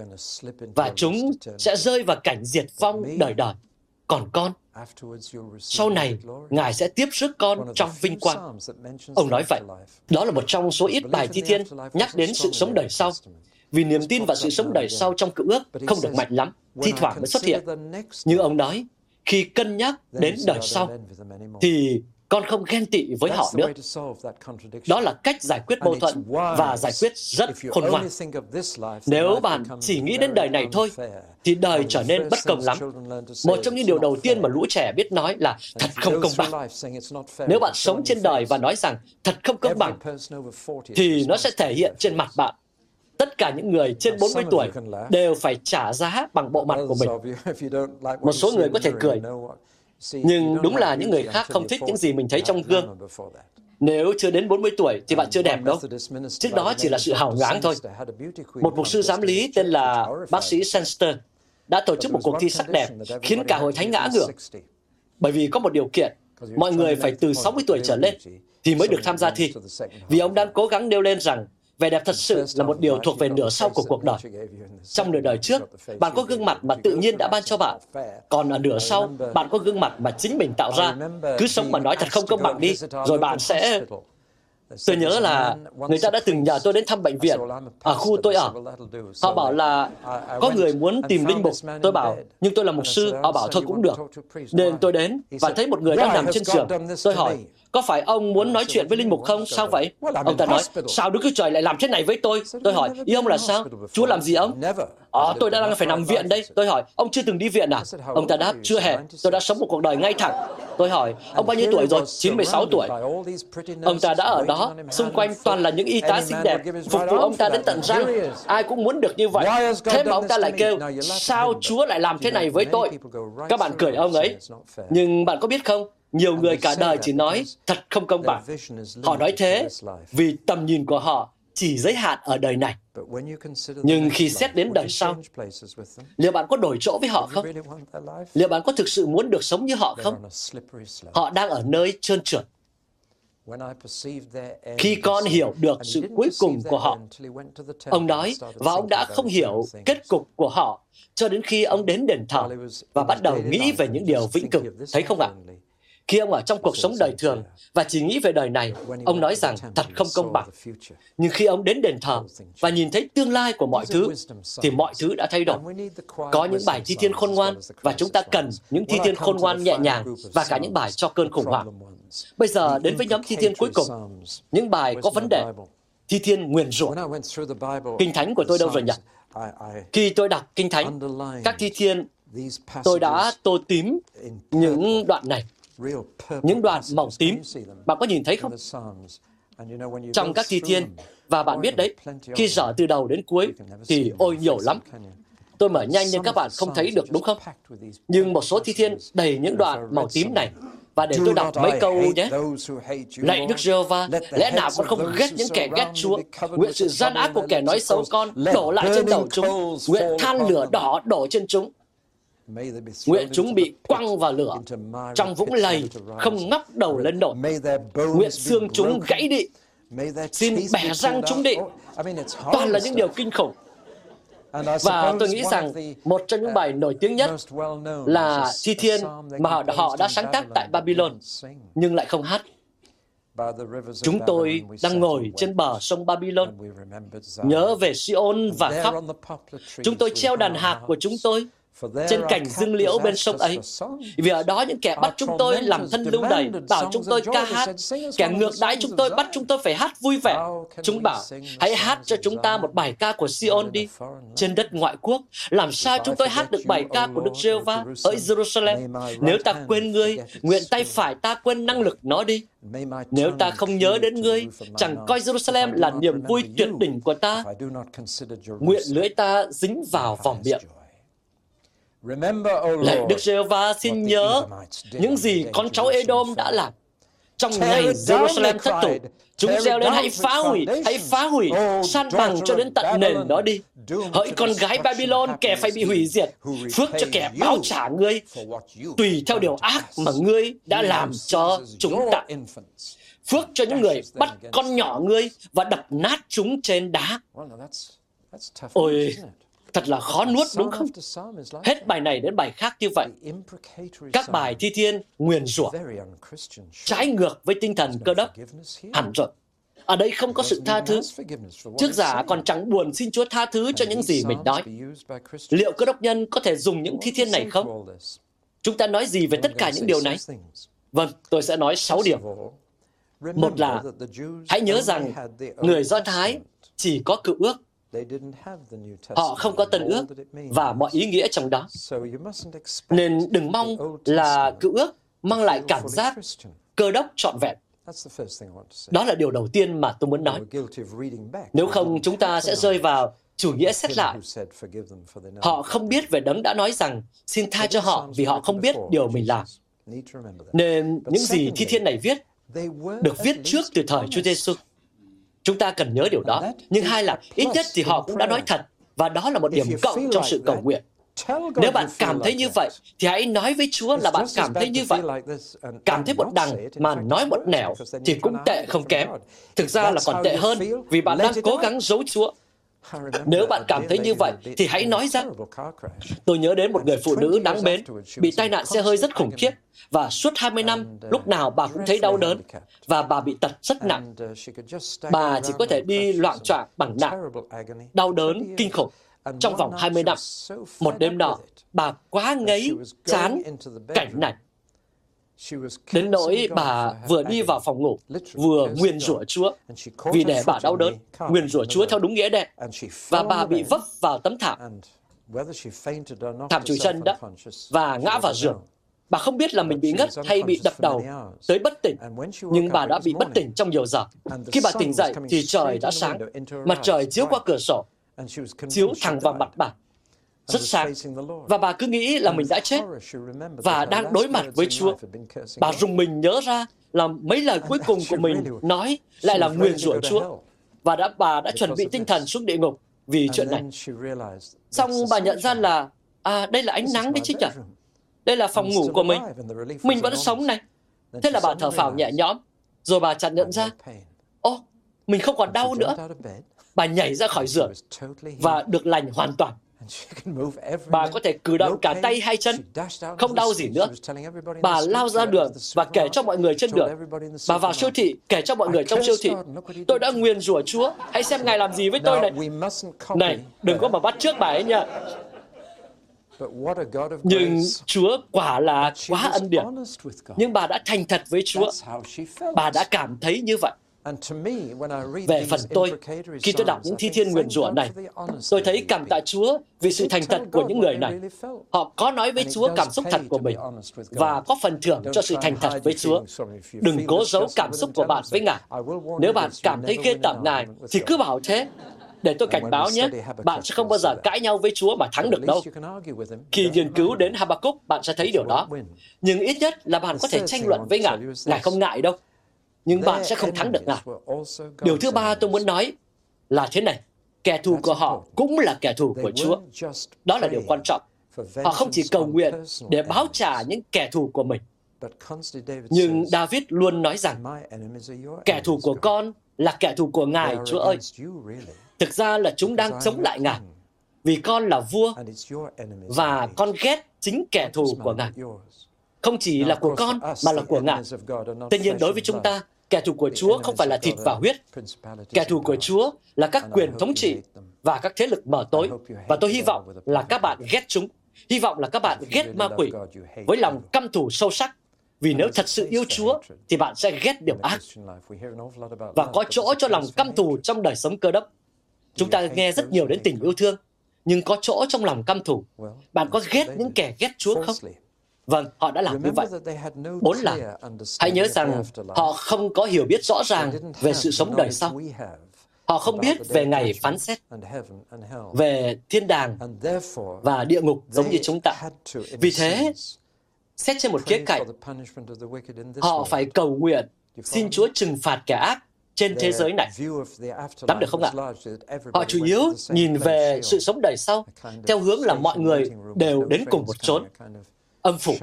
và chúng sẽ rơi vào cảnh diệt vong đời đời. Còn con, sau này, Ngài sẽ tiếp sức con trong vinh quang. Ông nói vậy. Đó là một trong số ít bài thi thiên nhắc đến sự sống đời sau. Vì niềm tin và sự sống đời sau trong cựu ước không được mạnh lắm, thi thoảng mới xuất hiện. Như ông nói, khi cân nhắc đến đời sau, thì con không ghen tị với họ nữa. Đó là cách giải quyết mâu thuẫn và giải quyết rất khôn ngoan. Nếu bạn chỉ nghĩ đến đời này thôi, thì đời trở nên bất công lắm. Một trong những điều đầu tiên mà lũ trẻ biết nói là thật không công bằng. Nếu bạn sống trên đời và nói rằng thật không công bằng, thì nó sẽ thể hiện trên mặt bạn tất cả những người trên 40 tuổi đều phải trả giá bằng bộ mặt của mình. Một số người có thể cười, nhưng đúng là những người khác không thích những gì mình thấy trong gương. Nếu chưa đến 40 tuổi thì bạn chưa đẹp đâu. Trước đó chỉ là sự hào nhoáng thôi. Một mục sư giám lý tên là bác sĩ Senster đã tổ chức một cuộc thi sắc đẹp khiến cả hội thánh ngã ngửa. Bởi vì có một điều kiện, mọi người phải từ 60 tuổi trở lên thì mới được tham gia thi. Vì ông đang cố gắng nêu lên rằng Vẻ đẹp thật sự là một điều thuộc về nửa sau của cuộc đời. Trong nửa đời trước, bạn có gương mặt mà tự nhiên đã ban cho bạn. Còn ở nửa sau, bạn có gương mặt mà chính mình tạo ra. Cứ sống mà nói thật không công bằng đi, rồi bạn sẽ Tôi nhớ là người ta đã từng nhờ tôi đến thăm bệnh viện ở khu tôi ở. Họ bảo là có người muốn tìm linh mục. Tôi bảo, nhưng tôi là mục sư. Họ bảo thôi cũng được. Nên tôi đến và thấy một người đang nằm trên giường. Tôi hỏi, có phải ông muốn nói chuyện với linh mục không? Sao vậy? Ông ta nói, sao Đức Chúa Trời lại làm thế này với tôi? Tôi hỏi, ý ông là sao? Chúa làm gì ông? Ờ, tôi đã đang phải nằm viện đây. Tôi hỏi, ông chưa từng đi viện à? Ông ta đáp, chưa hề. Tôi đã sống một cuộc đời ngay thẳng. Tôi hỏi, ông bao nhiêu tuổi rồi? 96 tuổi. Ông ta đã ở đó, xung quanh toàn là những y tá xinh đẹp, phục vụ ông ta đến tận răng. Ai cũng muốn được như vậy. Thế mà ông ta lại kêu, sao Chúa lại làm thế này với tôi? Các bạn cười ông ấy. Nhưng bạn có biết không, nhiều người cả đời chỉ nói thật không công bằng. Họ nói thế vì tầm nhìn của họ chỉ giới hạn ở đời này. Nhưng khi xét đến đời sau, liệu bạn có đổi chỗ với họ không? Liệu bạn có thực sự muốn được sống như họ không? Họ đang ở nơi trơn trượt. Khi con hiểu được sự cuối cùng của họ, ông nói, và ông đã không hiểu kết cục của họ cho đến khi ông đến đền thờ và bắt đầu nghĩ về những điều vĩnh cửu. Thấy không ạ? Khi ông ở trong cuộc sống đời thường và chỉ nghĩ về đời này, ông nói rằng thật không công bằng. Nhưng khi ông đến đền thờ và nhìn thấy tương lai của mọi thứ, thì mọi thứ đã thay đổi. Có những bài thi thiên khôn ngoan và chúng ta cần những thi thiên khôn ngoan nhẹ nhàng và cả những bài cho cơn khủng hoảng. Bây giờ đến với nhóm thi thiên cuối cùng, những bài có vấn đề. Thi thiên nguyền rủa. Kinh thánh của tôi đâu rồi nhỉ? Khi tôi đọc kinh thánh, các thi thiên tôi đã tô tím những đoạn này những đoạn màu tím. Bạn có nhìn thấy không? trong các thi thiên. Và bạn biết đấy, khi dở từ đầu đến cuối thì ôi nhiều lắm. Tôi mở nhanh nhưng các bạn không thấy được đúng không? Nhưng một số thi thiên đầy những đoạn màu tím này và để tôi đọc mấy câu nhé. Lạy Đức Giê-hô-va, lẽ nào con không ghét những kẻ ghét Chúa? Nguyện sự gian ác của kẻ nói xấu con đổ lại trên đầu chúng. Nguyện than lửa đỏ đổ trên chúng. Nguyện chúng bị quăng vào lửa, trong vũng lầy, không ngóc đầu lên nổi. Nguyện xương chúng gãy đi, xin bẻ răng chúng đi. Toàn là những điều kinh khủng. Và tôi nghĩ rằng một trong những bài nổi tiếng nhất là Thi Thiên mà họ, họ đã sáng tác tại Babylon, nhưng lại không hát. Chúng tôi đang ngồi trên bờ sông Babylon, nhớ về Sion và khóc. Chúng tôi treo đàn hạc của chúng tôi trên cành dương liễu bên sông ấy. Vì ở đó những kẻ bắt chúng tôi làm thân lưu đày, bảo chúng tôi ca hát. Kẻ ngược đãi chúng tôi bắt chúng tôi phải hát vui vẻ. Chúng bảo, hãy hát cho chúng ta một bài ca của Sion đi. Trên đất ngoại quốc, làm sao chúng tôi hát được bài ca của Đức giê va ở Jerusalem? Nếu ta quên ngươi, nguyện tay phải ta quên năng lực nó đi. Nếu ta không nhớ đến ngươi, chẳng coi Jerusalem là niềm vui tuyệt đỉnh của ta. Nguyện lưỡi ta dính vào vòng miệng. Lạy Đức giê va xin nhớ những gì con cháu Edom đã làm. Trong ngày Jerusalem thất thủ, chúng reo lên hãy phá hủy, hãy phá hủy, san bằng cho đến tận nền đó đi. Hỡi con gái Babylon, kẻ phải bị hủy diệt, phước cho kẻ báo trả ngươi, tùy theo điều ác mà ngươi đã làm cho chúng ta. Phước cho những người bắt con nhỏ ngươi và đập nát chúng trên đá. Ôi, Thật là khó nuốt đúng không? Hết bài này đến bài khác như vậy. Các bài thi thiên nguyền rủa trái ngược với tinh thần cơ đốc hẳn rồi. Ở đây không có sự tha thứ. Trước giả còn chẳng buồn xin Chúa tha thứ cho những gì mình nói. Liệu cơ đốc nhân có thể dùng những thi thiên này không? Chúng ta nói gì về tất cả những điều này? Vâng, tôi sẽ nói 6 điều. Một là, hãy nhớ rằng người Do Thái chỉ có cựu ước Họ không có tân ước và mọi ý nghĩa trong đó. Nên đừng mong là cựu ước mang lại cảm giác cơ đốc trọn vẹn. Đó là điều đầu tiên mà tôi muốn nói. Nếu không, chúng ta sẽ rơi vào chủ nghĩa xét lại. Họ không biết về đấng đã nói rằng xin tha cho họ vì họ không biết điều mình làm. Nên những gì thi thiên này viết được viết trước từ thời Chúa Giêsu. Chúng ta cần nhớ điều đó. Nhưng hai là, ít nhất thì họ cũng đã nói thật, và đó là một điểm cộng trong sự cầu nguyện. Nếu bạn cảm thấy như vậy, thì hãy nói với Chúa là bạn cảm thấy như vậy. Cảm thấy một đằng mà nói một nẻo thì cũng tệ không kém. Thực ra là còn tệ hơn vì bạn đang cố gắng giấu Chúa. Nếu bạn cảm thấy như vậy, thì hãy nói ra. Tôi nhớ đến một người phụ nữ đáng mến, bị tai nạn xe hơi rất khủng khiếp, và suốt 20 năm, lúc nào bà cũng thấy đau đớn, và bà bị tật rất nặng. Bà chỉ có thể đi loạn choạng bằng nặng, đau đớn kinh khủng. Trong vòng 20 năm, một đêm nọ, bà quá ngấy, chán cảnh này Đến nỗi bà vừa đi vào phòng ngủ, vừa nguyền rủa Chúa. Vì để bà đau đớn, nguyền rủa Chúa theo đúng nghĩa đen. Và bà bị vấp vào tấm thảm, thảm chùi chân đó, và ngã vào giường. Bà không biết là mình bị ngất hay bị đập đầu, tới bất tỉnh, nhưng bà đã bị bất tỉnh trong nhiều giờ. Khi bà tỉnh dậy thì trời đã sáng, mặt trời chiếu qua cửa sổ, chiếu thẳng vào mặt bà rất sáng và bà cứ nghĩ là mình đã chết và đang đối mặt với Chúa. Bà rùng mình nhớ ra là mấy lời cuối cùng của mình nói lại là nguyền rủa Chúa và đã bà đã chuẩn bị tinh thần xuống địa ngục vì chuyện này. Xong bà nhận ra là à đây là ánh nắng đấy chứ nhỉ? Đây là phòng ngủ của mình. Mình vẫn sống này. Thế là bà thở phào nhẹ nhõm. Rồi bà chợt nhận ra, ô, mình không còn đau nữa. Bà nhảy ra khỏi giường và được lành hoàn toàn. Bà có thể cử động cả tay hay chân, không đau gì nữa. Bà lao ra đường và kể cho mọi người trên đường. Bà vào siêu thị, kể cho mọi người trong siêu thị. Tôi đã nguyền rủa Chúa, hãy xem Ngài làm gì với tôi này. Này, đừng có mà bắt trước bà ấy nha. Nhưng Chúa quả là quá ân điển. Nhưng bà đã thành thật với Chúa. Bà đã cảm thấy như vậy. Về phần tôi, khi tôi đọc những thi thiên nguyền rủa này, tôi thấy cảm tạ Chúa vì sự thành thật của những người này. Họ có nói với Chúa cảm xúc thật của mình và có phần thưởng cho sự thành thật với Chúa. Đừng cố giấu cảm xúc của bạn với Ngài. Nếu bạn cảm thấy ghê tởm Ngài, thì cứ bảo thế. Để tôi cảnh báo nhé, bạn sẽ không bao giờ cãi nhau với Chúa mà thắng được đâu. Khi nghiên cứu đến Habakkuk, bạn sẽ thấy điều đó. Nhưng ít nhất là bạn có thể tranh luận với Ngài. Ngài không ngại đâu nhưng bạn sẽ không thắng được Ngài. Điều thứ ba tôi muốn nói là thế này. Kẻ thù của họ cũng là kẻ thù của Chúa. Đó là điều quan trọng. Họ không chỉ cầu nguyện để báo trả những kẻ thù của mình. Nhưng David luôn nói rằng, kẻ thù của con là kẻ thù của Ngài, Chúa ơi. Thực ra là chúng đang chống lại Ngài, vì con là vua, và con ghét chính kẻ thù của Ngài. Không chỉ là của con, mà là của Ngài. Tuy nhiên, đối với chúng ta, Kẻ thù của Chúa không phải là thịt và huyết. Kẻ thù của Chúa là các quyền thống trị và các thế lực mở tối. Và tôi hy vọng là các bạn ghét chúng. Hy vọng là các bạn ghét ma quỷ với lòng căm thù sâu sắc. Vì nếu thật sự yêu Chúa, thì bạn sẽ ghét điều ác. Và có chỗ cho lòng căm thù trong đời sống cơ đốc. Chúng ta nghe rất nhiều đến tình yêu thương, nhưng có chỗ trong lòng căm thù. Bạn có ghét những kẻ ghét Chúa không? Vâng, họ đã làm như vậy. Bốn là, hãy nhớ rằng họ không có hiểu biết rõ ràng về sự sống đời sau. Họ không biết về ngày phán xét, về thiên đàng và địa ngục giống như chúng ta. Vì thế, xét trên một khía cạnh, họ phải cầu nguyện xin Chúa trừng phạt kẻ ác trên thế giới này. Nắm được không ạ? Họ chủ yếu nhìn về sự sống đời sau, theo hướng là mọi người đều đến cùng một chốn âm phủ,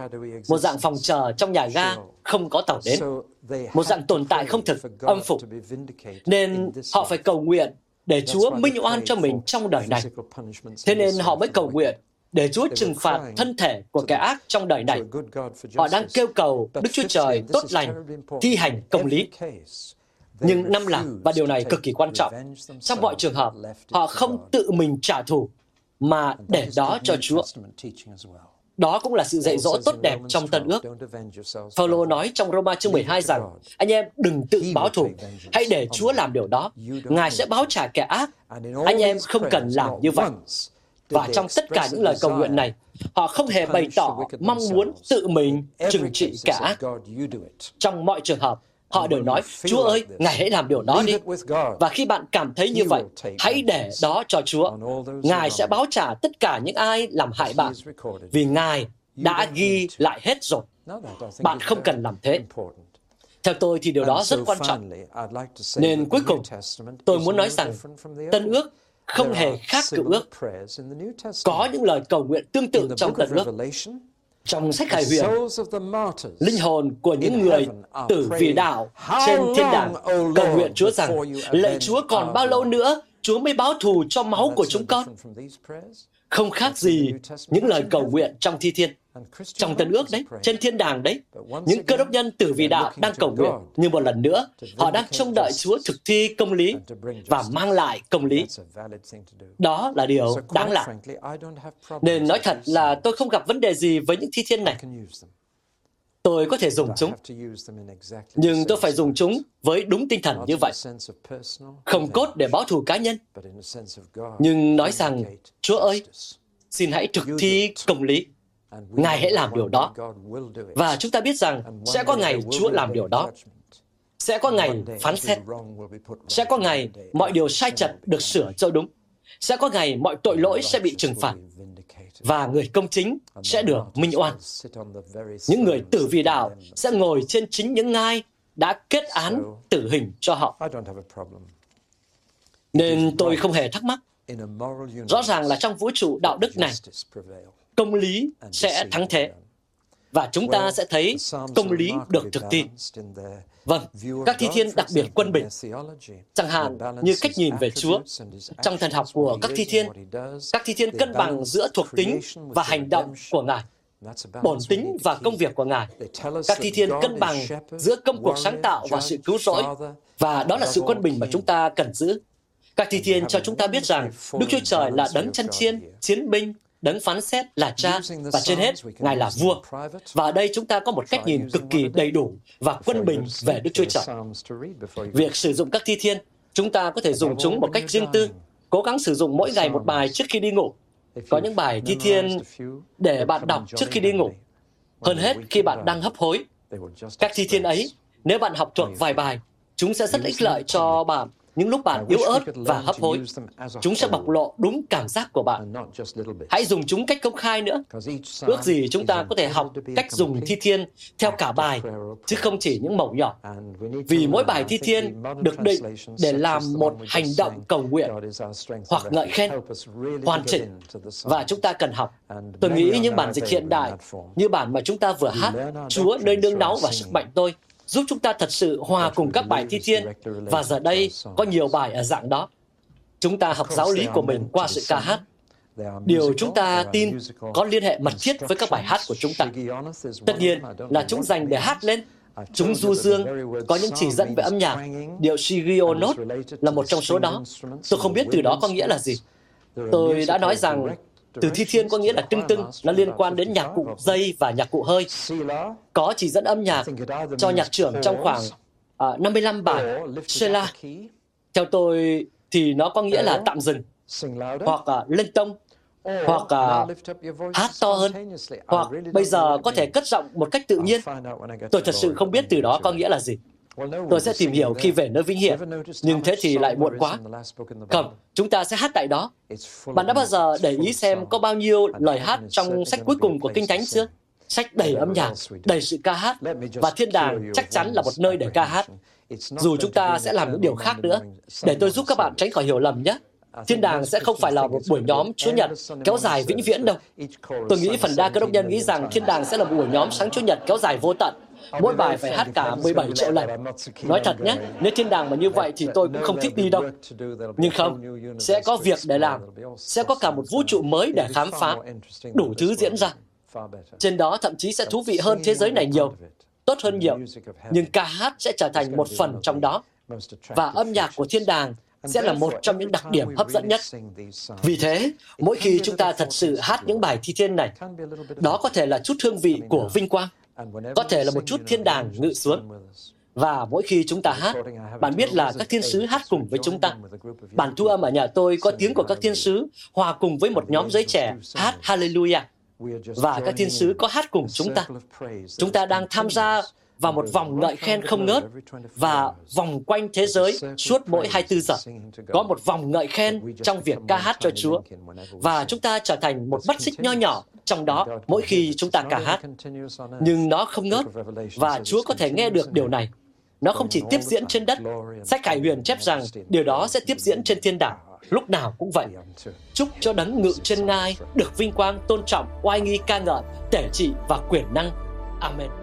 một dạng phòng chờ trong nhà ga không có tàu đến, một dạng tồn tại không thực, âm phủ. Nên họ phải cầu nguyện để Chúa minh oan cho mình trong đời này. Thế nên họ mới cầu nguyện để Chúa trừng phạt thân thể của kẻ ác trong đời này. Họ đang kêu cầu Đức Chúa Trời tốt lành, thi hành công lý. Nhưng năm là, và điều này cực kỳ quan trọng, trong mọi trường hợp, họ không tự mình trả thù, mà để đó cho Chúa. Đó cũng là sự dạy dỗ tốt đẹp trong Tân ước. Phaolô nói trong Roma chương 12 rằng, anh em đừng tự báo thù, hãy để Chúa làm điều đó. Ngài sẽ báo trả kẻ ác. Anh em không cần làm như vậy. Và trong tất cả những lời cầu nguyện này, họ không hề bày tỏ mong muốn tự mình trừng trị kẻ ác. Trong mọi trường hợp, Họ đều nói, Chúa ơi, Ngài hãy làm điều đó đi. Và khi bạn cảm thấy như vậy, hãy để đó cho Chúa. Ngài sẽ báo trả tất cả những ai làm hại bạn, vì Ngài đã ghi lại hết rồi. Bạn không cần làm thế. Theo tôi thì điều đó rất quan trọng. Nên cuối cùng, tôi muốn nói rằng Tân ước không hề khác cựu ước. Có những lời cầu nguyện tương tự trong Tân ước. Trong sách Khải Huyền, linh hồn của những người tử vì đạo trên thiên đàng cầu nguyện Chúa rằng, lạy Chúa còn bao lâu nữa Chúa mới báo thù cho máu của chúng con. Không khác gì những lời cầu nguyện trong thi thiên. Trong tân ước đấy, trên thiên đàng đấy, những cơ đốc nhân tử vì đạo đang cầu nguyện. Nhưng một lần nữa, họ đang trông đợi Chúa thực thi công lý và mang lại công lý. Đó là điều đáng làm. Nên nói thật là tôi không gặp vấn đề gì với những thi thiên này. Tôi có thể dùng chúng, nhưng tôi phải dùng chúng với đúng tinh thần như vậy. Không cốt để báo thù cá nhân, nhưng nói rằng, Chúa ơi, xin hãy thực thi công lý. Ngài hãy làm điều đó. Và chúng ta biết rằng sẽ có ngày Chúa làm điều đó. Sẽ có ngày phán xét. Sẽ có ngày mọi điều sai chật được sửa cho đúng. Sẽ có ngày mọi tội lỗi sẽ bị trừng phạt và người công chính sẽ được minh oan. Những người tử vì đạo sẽ ngồi trên chính những ngai đã kết án tử hình cho họ. Nên tôi không hề thắc mắc. Rõ ràng là trong vũ trụ đạo đức này, công lý sẽ thắng thế. Và chúng ta sẽ thấy công lý được thực thi. Vâng, các thi thiên đặc biệt quân bình, chẳng hạn như cách nhìn về Chúa. Trong thần học của các thi thiên, các thi thiên cân bằng giữa thuộc tính và hành động của Ngài, bổn tính và công việc của Ngài. Các thi thiên cân bằng giữa công cuộc sáng tạo và sự cứu rỗi, và đó là sự quân bình mà chúng ta cần giữ. Các thi thiên cho chúng ta biết rằng Đức Chúa Trời là đấng chân chiên, chiến binh, đấng phán xét là cha và trên hết ngài là vua. và ở đây chúng ta có một cách nhìn cực kỳ đầy đủ và quân bình về đức chúa trời. Việc sử dụng các thi thiên chúng ta có thể dùng chúng một cách riêng tư cố gắng sử dụng mỗi ngày một bài trước khi đi ngủ. có những bài thi thiên để bạn đọc trước khi đi ngủ. hơn hết khi bạn đang hấp hối các thi thiên ấy nếu bạn học thuộc vài bài chúng sẽ rất ích lợi cho bạn những lúc bạn yếu ớt và hấp hối. Chúng sẽ bộc lộ đúng cảm giác của bạn. Hãy dùng chúng cách công khai nữa. Ước gì chúng ta có thể học cách dùng thi thiên theo cả bài, chứ không chỉ những mẩu nhỏ. Vì mỗi bài thi thiên được định để làm một hành động cầu nguyện hoặc ngợi khen, hoàn chỉnh. Và chúng ta cần học. Tôi nghĩ những bản dịch hiện đại như bản mà chúng ta vừa hát, Chúa nơi nương náu và sức mạnh tôi, giúp chúng ta thật sự hòa cùng các bài thi thiên. Và giờ đây có nhiều bài ở dạng đó. Chúng ta học giáo lý của mình qua sự ca hát. Điều chúng ta tin có liên hệ mật thiết với các bài hát của chúng ta. Tất nhiên là chúng dành để hát lên. Chúng du dương, có những chỉ dẫn về âm nhạc. Điệu Shigio Note là một trong số đó. Tôi không biết từ đó có nghĩa là gì. Tôi đã nói rằng từ thi thiên có nghĩa là tưng tưng, nó liên quan đến nhạc cụ dây và nhạc cụ hơi. Có chỉ dẫn âm nhạc cho nhạc trưởng trong khoảng à, uh, 55 bài Sheila. Theo tôi thì nó có nghĩa là tạm dừng, hoặc à, uh, lên tông, hoặc uh, hát to hơn, hoặc bây giờ có thể cất giọng một cách tự nhiên. Tôi thật sự không biết từ đó có nghĩa là gì. Tôi sẽ tìm hiểu khi về nơi vinh hiển, nhưng thế thì lại muộn quá. Không, chúng ta sẽ hát tại đó. Bạn đã bao giờ để ý xem có bao nhiêu lời hát trong sách cuối cùng của Kinh Thánh chưa? Sách đầy âm nhạc, đầy sự ca hát, và thiên đàng chắc chắn là một nơi để ca hát. Dù chúng ta sẽ làm những điều khác nữa, để tôi giúp các bạn tránh khỏi hiểu lầm nhé. Thiên đàng sẽ không phải là một buổi nhóm Chúa Nhật kéo dài vĩnh viễn đâu. Tôi nghĩ phần đa cơ đốc nhân nghĩ rằng thiên đàng sẽ là một buổi nhóm sáng Chúa Nhật kéo dài vô tận. Mỗi bài phải hát cả 17 triệu lần. Nói thật nhé, nếu thiên đàng mà như vậy thì tôi cũng không thích đi đâu. Nhưng không, sẽ có việc để làm. Sẽ có cả một vũ trụ mới để khám phá. Đủ thứ diễn ra. Trên đó thậm chí sẽ thú vị hơn thế giới này nhiều. Tốt hơn nhiều. Nhưng ca hát sẽ trở thành một phần trong đó. Và âm nhạc của thiên đàng sẽ là một trong những đặc điểm hấp dẫn nhất. Vì thế, mỗi khi chúng ta thật sự hát những bài thi thiên này, đó có thể là chút hương vị của vinh quang, có thể là một chút thiên đàng ngự xuống. Và mỗi khi chúng ta hát, bạn biết là các thiên sứ hát cùng với chúng ta. Bản thu âm ở nhà tôi có tiếng của các thiên sứ hòa cùng với một nhóm giới trẻ hát Hallelujah. Và các thiên sứ có hát cùng chúng ta. Chúng ta đang tham gia và một vòng ngợi khen không ngớt và vòng quanh thế giới suốt mỗi 24 giờ. Có một vòng ngợi khen trong việc ca hát cho Chúa và chúng ta trở thành một mắt xích nho nhỏ trong đó mỗi khi chúng ta ca hát. Nhưng nó không ngớt và Chúa có thể nghe được điều này. Nó không chỉ tiếp diễn trên đất. Sách Khải Huyền chép rằng điều đó sẽ tiếp diễn trên thiên đàng lúc nào cũng vậy. Chúc cho đấng ngự trên ngai được vinh quang, tôn trọng, oai nghi ca ngợi, tể trị và quyền năng. Amen.